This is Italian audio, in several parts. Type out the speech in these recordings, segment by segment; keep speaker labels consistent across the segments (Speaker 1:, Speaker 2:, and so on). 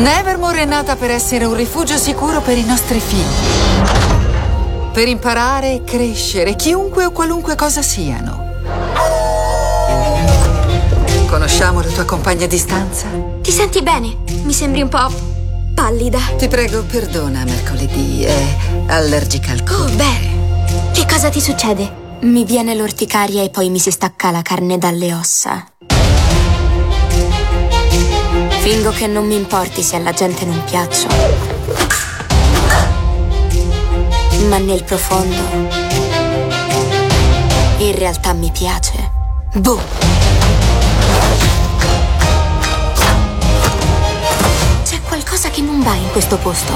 Speaker 1: Nevermore è nata per essere un rifugio sicuro per i nostri figli. Per imparare e crescere, chiunque o qualunque cosa siano. Conosciamo la tua compagna di stanza?
Speaker 2: Ti senti bene? Mi sembri un po' pallida.
Speaker 1: Ti prego, perdona, mercoledì. È allergica al
Speaker 2: Oh, beh. Che cosa ti succede?
Speaker 3: Mi viene l'orticaria e poi mi si stacca la carne dalle ossa. Fingo che non mi importi se alla gente non piaccio. Ma nel profondo, in realtà mi piace. Boh! C'è qualcosa che non va in questo posto.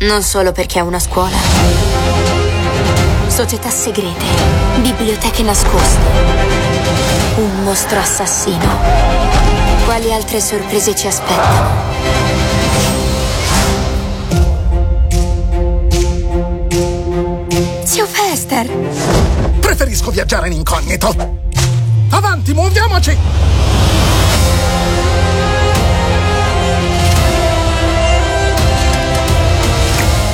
Speaker 3: Non solo perché è una scuola. Società segrete, biblioteche nascoste un mostro assassino. Quali altre sorprese ci aspettano? Zio Fester!
Speaker 4: Preferisco viaggiare in incognito. Avanti, muoviamoci!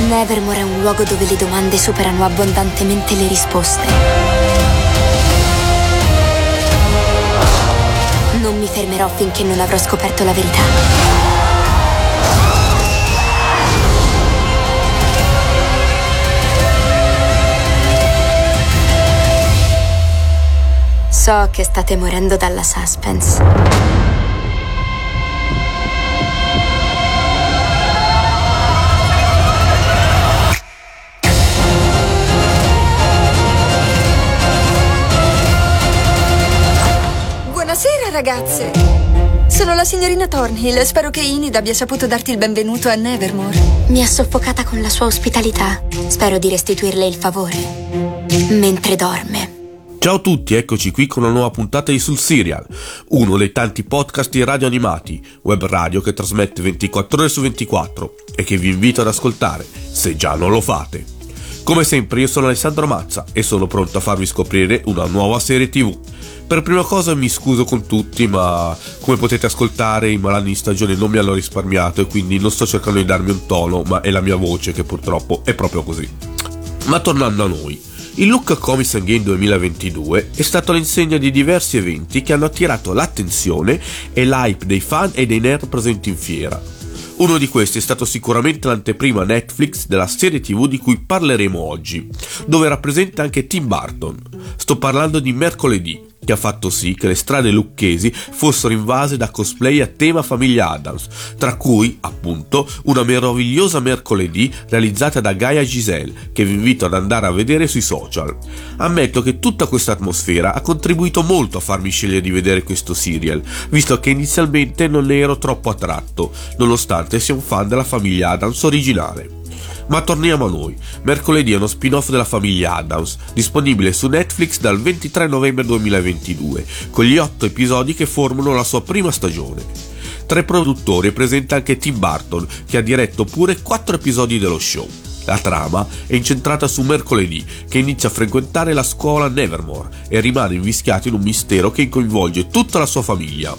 Speaker 3: Nevermore è un luogo dove le domande superano abbondantemente le risposte. Fermerò finché non avrò scoperto la verità. So che state morendo dalla suspense.
Speaker 5: Ragazze. Sono la signorina Thornhill. Spero che Enid abbia saputo darti il benvenuto a Nevermore.
Speaker 3: Mi ha soffocata con la sua ospitalità. Spero di restituirle il favore. Mentre dorme.
Speaker 6: Ciao a tutti, eccoci qui con una nuova puntata di Sul Serial, uno dei tanti podcast di radio animati, web radio che trasmette 24 ore su 24 e che vi invito ad ascoltare, se già non lo fate. Come sempre io sono Alessandro Mazza e sono pronto a farvi scoprire una nuova serie tv. Per prima cosa mi scuso con tutti, ma come potete ascoltare i malanni di stagione non mi hanno risparmiato e quindi non sto cercando di darmi un tono, ma è la mia voce che purtroppo è proprio così. Ma tornando a noi, il Lucca Comics Game 2022 è stato l'insegna di diversi eventi che hanno attirato l'attenzione e l'hype dei fan e dei nerd presenti in fiera. Uno di questi è stato sicuramente l'anteprima Netflix della serie TV di cui parleremo oggi, dove rappresenta anche Tim Burton. Sto parlando di Mercoledì, che ha fatto sì che le strade lucchesi fossero invase da cosplay a tema famiglia Adams, tra cui, appunto, una meravigliosa mercoledì realizzata da Gaia Giselle, che vi invito ad andare a vedere sui social. Ammetto che tutta questa atmosfera ha contribuito molto a farmi scegliere di vedere questo serial, visto che inizialmente non ne ero troppo attratto, nonostante sia un fan della famiglia Adams originale. Ma torniamo a noi. Mercoledì è uno spin-off della famiglia Adams, disponibile su Netflix dal 23 novembre 2022, con gli otto episodi che formano la sua prima stagione. Tra i produttori è presente anche Tim Burton, che ha diretto pure quattro episodi dello show. La trama è incentrata su mercoledì, che inizia a frequentare la scuola Nevermore e rimane invischiato in un mistero che coinvolge tutta la sua famiglia.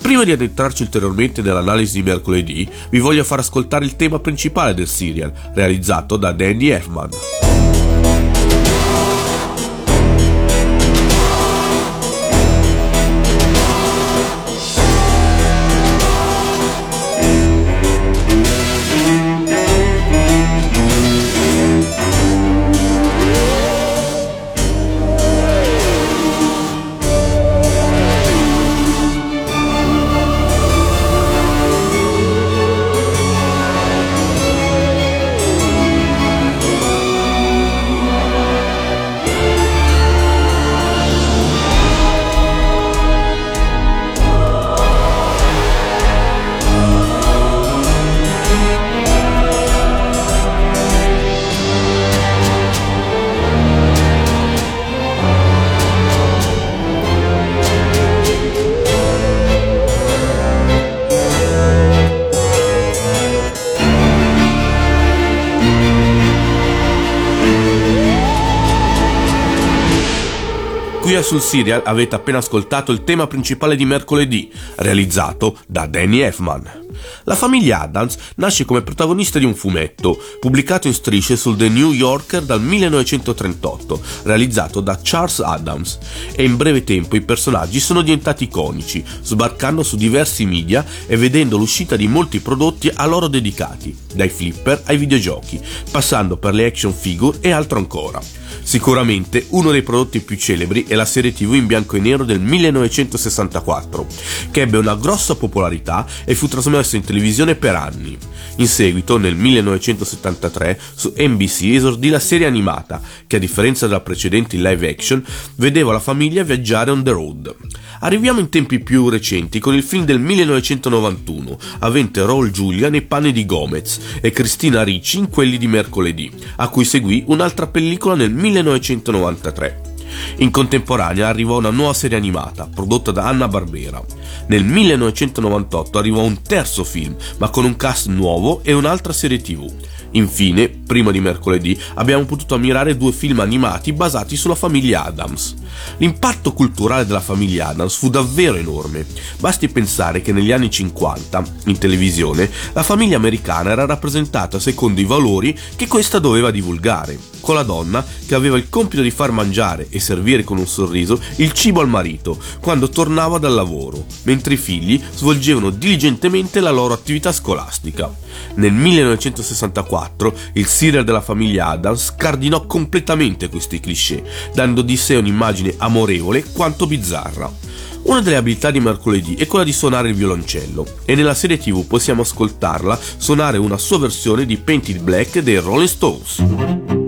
Speaker 6: Prima di addentrarci ulteriormente nell'analisi di mercoledì, vi voglio far ascoltare il tema principale del serial, realizzato da Danny Elfman. Qui a sul serial avete appena ascoltato il tema principale di mercoledì, realizzato da Danny Elfman. La famiglia Adams nasce come protagonista di un fumetto, pubblicato in strisce sul The New Yorker dal 1938, realizzato da Charles Adams, e in breve tempo i personaggi sono diventati iconici, sbarcando su diversi media e vedendo l'uscita di molti prodotti a loro dedicati, dai flipper ai videogiochi, passando per le action figure e altro ancora. Sicuramente uno dei prodotti più celebri è la serie TV in bianco e nero del 1964, che ebbe una grossa popolarità e fu trasmessa in televisione per anni. In seguito, nel 1973, su NBC esordì la serie animata, che a differenza della precedente live action, vedeva la famiglia viaggiare on the road. Arriviamo in tempi più recenti con il film del 1991, avente Raul Giulia nei panni di Gomez e Cristina Ricci in quelli di mercoledì, a cui seguì un'altra pellicola nel 1993. In contemporanea arrivò una nuova serie animata, prodotta da Anna Barbera. Nel 1998 arrivò un terzo film, ma con un cast nuovo e un'altra serie tv. Infine, prima di mercoledì, abbiamo potuto ammirare due film animati basati sulla famiglia Adams. L'impatto culturale della famiglia Adams fu davvero enorme. Basti pensare che negli anni 50, in televisione, la famiglia americana era rappresentata secondo i valori che questa doveva divulgare, con la donna che aveva il compito di far mangiare e servire con un sorriso il cibo al marito quando tornava dal lavoro, mentre i figli svolgevano diligentemente la loro attività scolastica. Nel 1964 il serial della famiglia Adams scardinò completamente questi cliché, dando di sé un'immagine amorevole quanto bizzarra. Una delle abilità di mercoledì è quella di suonare il violoncello e nella serie tv possiamo ascoltarla suonare una sua versione di Painted Black dei Rolling Stones.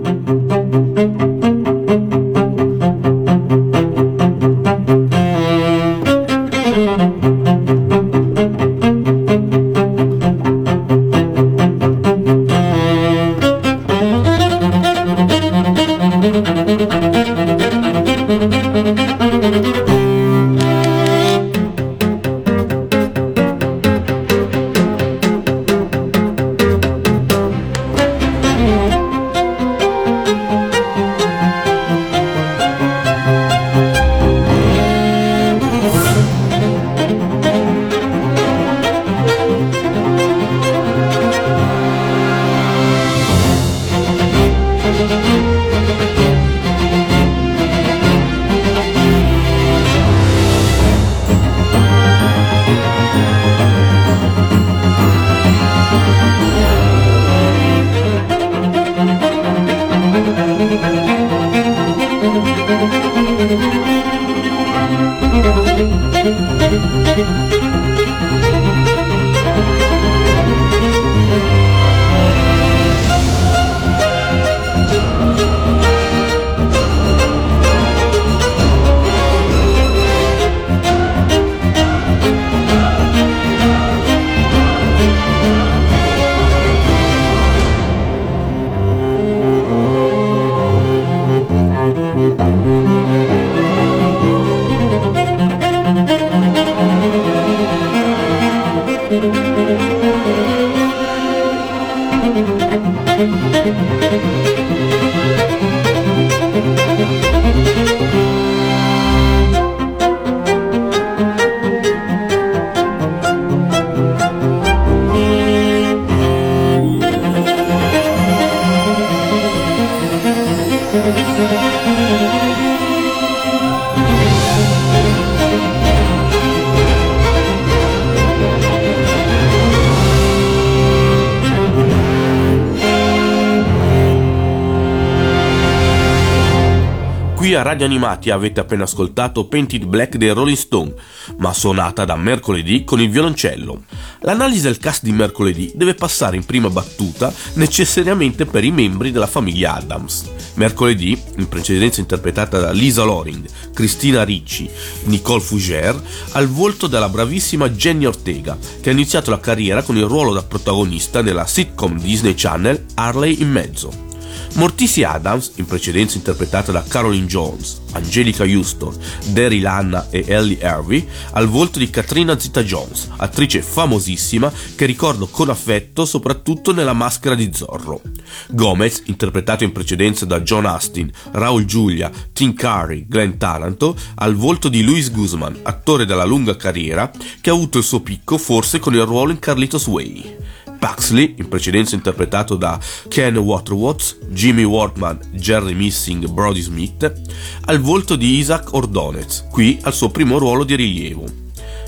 Speaker 6: Radio Animati avete appena ascoltato Painted Black dei Rolling Stone, ma suonata da mercoledì con il violoncello. L'analisi del cast di mercoledì deve passare in prima battuta necessariamente per i membri della famiglia Adams. Mercoledì, in precedenza interpretata da Lisa Loring, Cristina Ricci, Nicole Fougère, al volto della bravissima Jenny Ortega, che ha iniziato la carriera con il ruolo da protagonista nella sitcom Disney Channel Harley in mezzo. Morticia Adams, in precedenza interpretata da Caroline Jones, Angelica Houston, Derry Lanna e Ellie Harvey, al volto di Katrina Zeta-Jones, attrice famosissima che ricordo con affetto soprattutto nella maschera di Zorro. Gomez, interpretato in precedenza da John Astin, Raul Giulia, Tim Curry, Glenn Taranto, al volto di Luis Guzman, attore dalla lunga carriera, che ha avuto il suo picco forse con il ruolo in Carlitos Way. Buxley, in precedenza interpretato da Ken Waterwatts, Jimmy Wortman, Jerry Missing, Brody Smith, al volto di Isaac Ordonez, qui al suo primo ruolo di rilievo.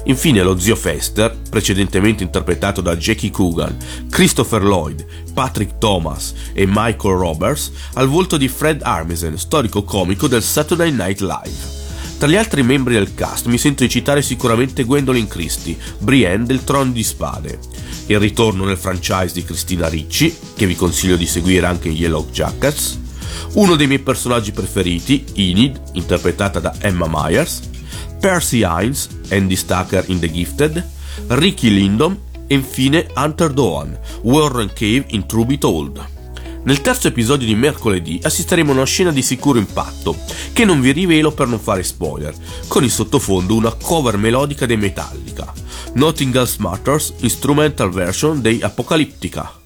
Speaker 6: Infine lo zio Fester, precedentemente interpretato da Jackie Coogan, Christopher Lloyd, Patrick Thomas e Michael Roberts, al volto di Fred Armisen, storico comico del Saturday Night Live. Tra gli altri membri del cast mi sento di citare sicuramente Gwendolyn Christie, Brienne del Trono di Spade, il ritorno nel franchise di Cristina Ricci, che vi consiglio di seguire anche in Yellow Jackets, uno dei miei personaggi preferiti, Enid, interpretata da Emma Myers, Percy Hines, Andy Stacker in The Gifted, Ricky Lindon e infine Hunter Doan, Warren Cave in True Be Told. Nel terzo episodio di mercoledì assisteremo a una scena di sicuro impatto, che non vi rivelo per non fare spoiler, con in sottofondo una cover melodica dei Metallica, Nothing Else Matters, instrumental version dei Apocalyptica.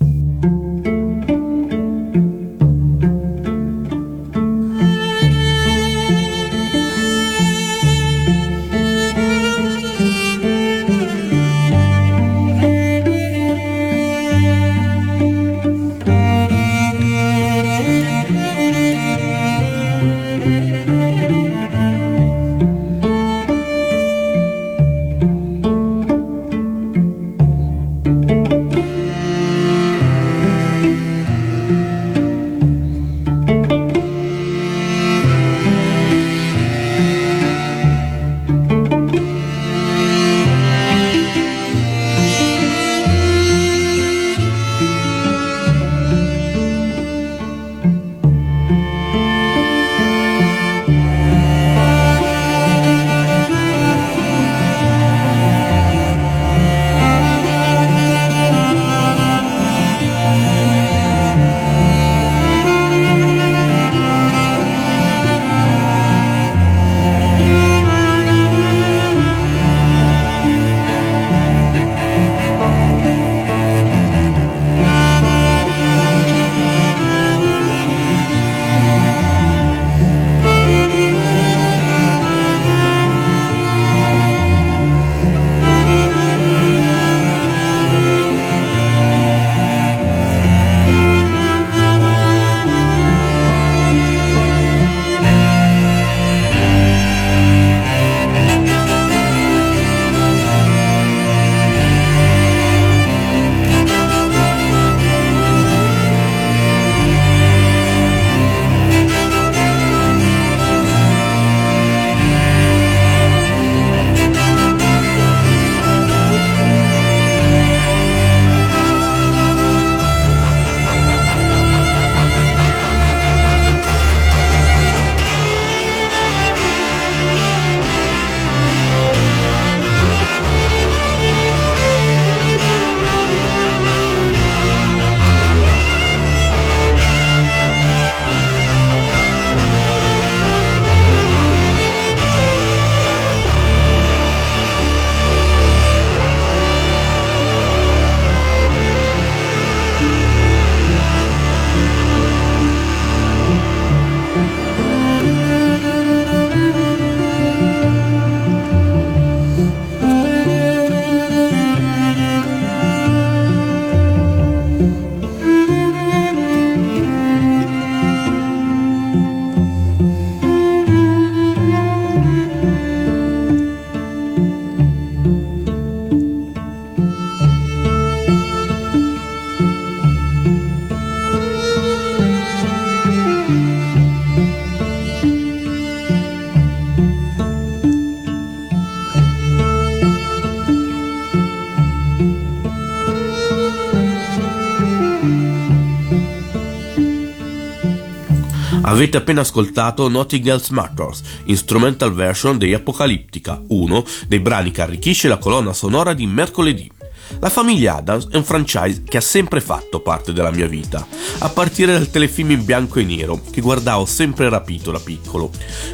Speaker 6: Avete appena ascoltato Nothing Else Matters, instrumental version dei Apocalyptica, uno dei brani che arricchisce la colonna sonora di mercoledì. La famiglia Adams è un franchise che ha sempre fatto parte della mia vita, a partire dal telefilm in bianco e nero che guardavo sempre rapito da piccolo.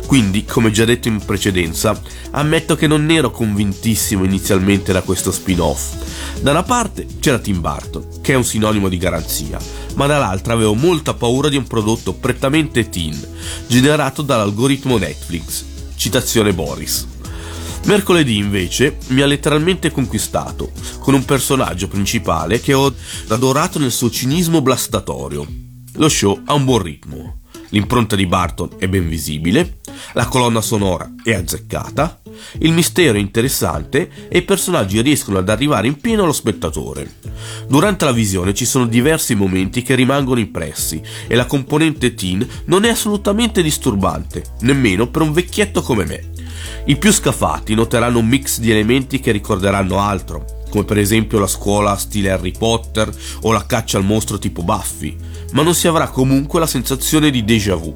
Speaker 6: Quindi, come già detto in precedenza, ammetto che non ero convintissimo inizialmente da questo spin-off. Da una parte c'era Tim Burton, che è un sinonimo di garanzia, ma dall'altra avevo molta paura di un prodotto prettamente teen, generato dall'algoritmo Netflix. Citazione Boris. Mercoledì invece mi ha letteralmente conquistato, con un personaggio principale che ho adorato nel suo cinismo blastatorio. Lo show ha un buon ritmo, l'impronta di Barton è ben visibile, la colonna sonora è azzeccata, il mistero è interessante e i personaggi riescono ad arrivare in pieno allo spettatore. Durante la visione ci sono diversi momenti che rimangono impressi e la componente teen non è assolutamente disturbante, nemmeno per un vecchietto come me. I più scafati noteranno un mix di elementi che ricorderanno altro, come per esempio la scuola stile Harry Potter o la caccia al mostro tipo Buffy, ma non si avrà comunque la sensazione di déjà vu.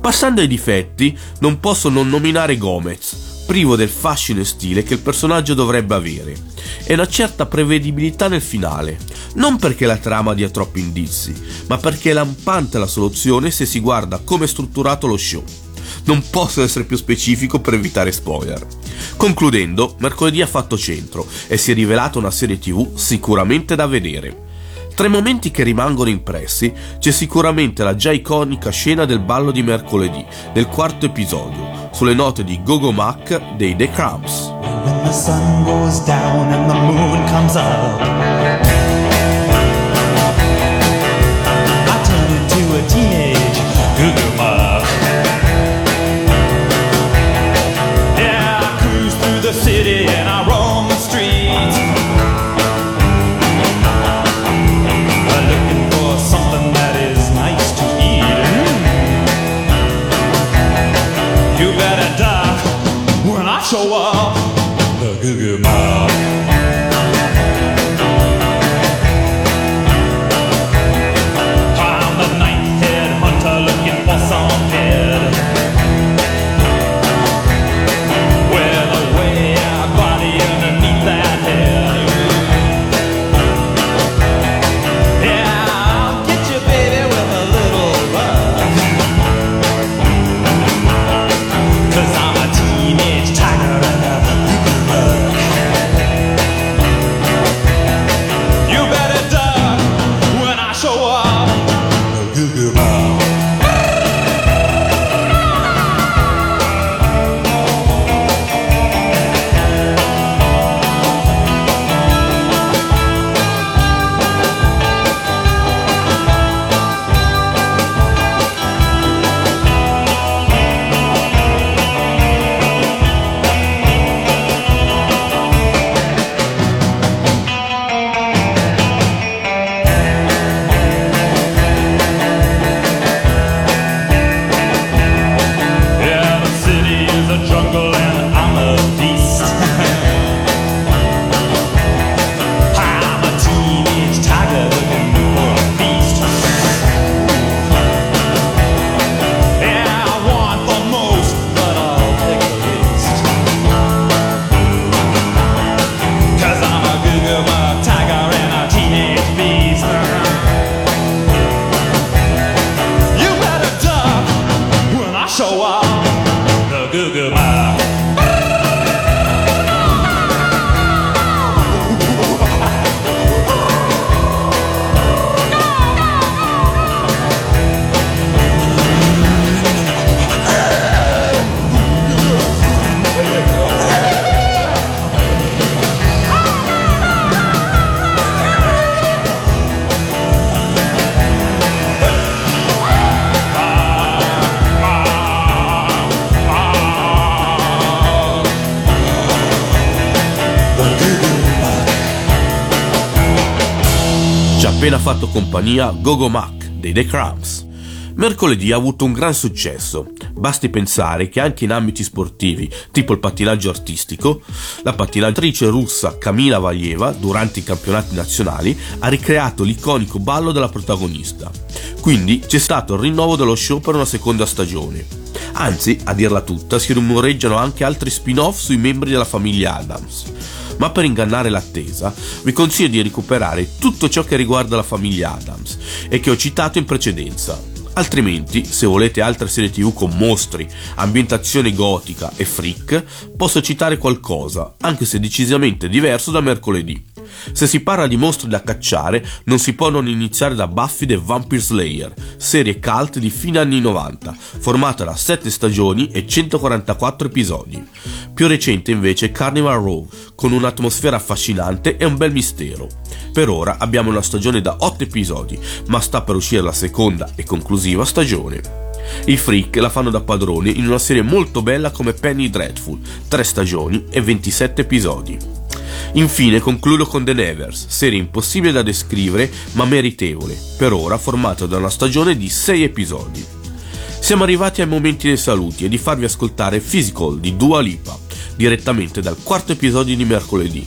Speaker 6: Passando ai difetti, non posso non nominare Gomez, privo del fascino e stile che il personaggio dovrebbe avere, e una certa prevedibilità nel finale, non perché la trama dia troppi indizi, ma perché è lampante la soluzione se si guarda come è strutturato lo show. Non posso essere più specifico per evitare spoiler. Concludendo, mercoledì ha fatto centro e si è rivelata una serie tv sicuramente da vedere. Tra i momenti che rimangono impressi c'è sicuramente la già iconica scena del ballo di mercoledì, del quarto episodio, sulle note di Gogo Mac dei The Cramps.
Speaker 7: When the sun goes down and the moon comes up,
Speaker 6: appena fatto compagnia Gogo Mac dei The Cramps. Mercoledì ha avuto un gran successo. Basti pensare che anche in ambiti sportivi, tipo il pattinaggio artistico, la pattinatrice russa Kamila Valieva, durante i campionati nazionali, ha ricreato l'iconico ballo della protagonista. Quindi c'è stato il rinnovo dello show per una seconda stagione. Anzi, a dirla tutta, si rumoreggiano anche altri spin-off sui membri della famiglia Adams. Ma per ingannare l'attesa vi consiglio di recuperare tutto ciò che riguarda la famiglia Adams e che ho citato in precedenza. Altrimenti, se volete altre serie tv con mostri, ambientazione gotica e freak, posso citare qualcosa, anche se decisamente diverso da mercoledì. Se si parla di mostri da cacciare, non si può non iniziare da Buffy the Vampire Slayer, serie cult di fine anni 90, formata da 7 stagioni e 144 episodi. Più recente invece Carnival Row, con un'atmosfera affascinante e un bel mistero. Per ora abbiamo una stagione da 8 episodi, ma sta per uscire la seconda e conclusiva stagione. I freak la fanno da padroni in una serie molto bella come Penny Dreadful, 3 stagioni e 27 episodi. Infine concludo con The Nevers, serie impossibile da descrivere ma meritevole, per ora formata da una stagione di 6 episodi. Siamo arrivati ai momenti dei saluti e di farvi ascoltare Physical di Dua Lipa, direttamente dal quarto episodio di mercoledì.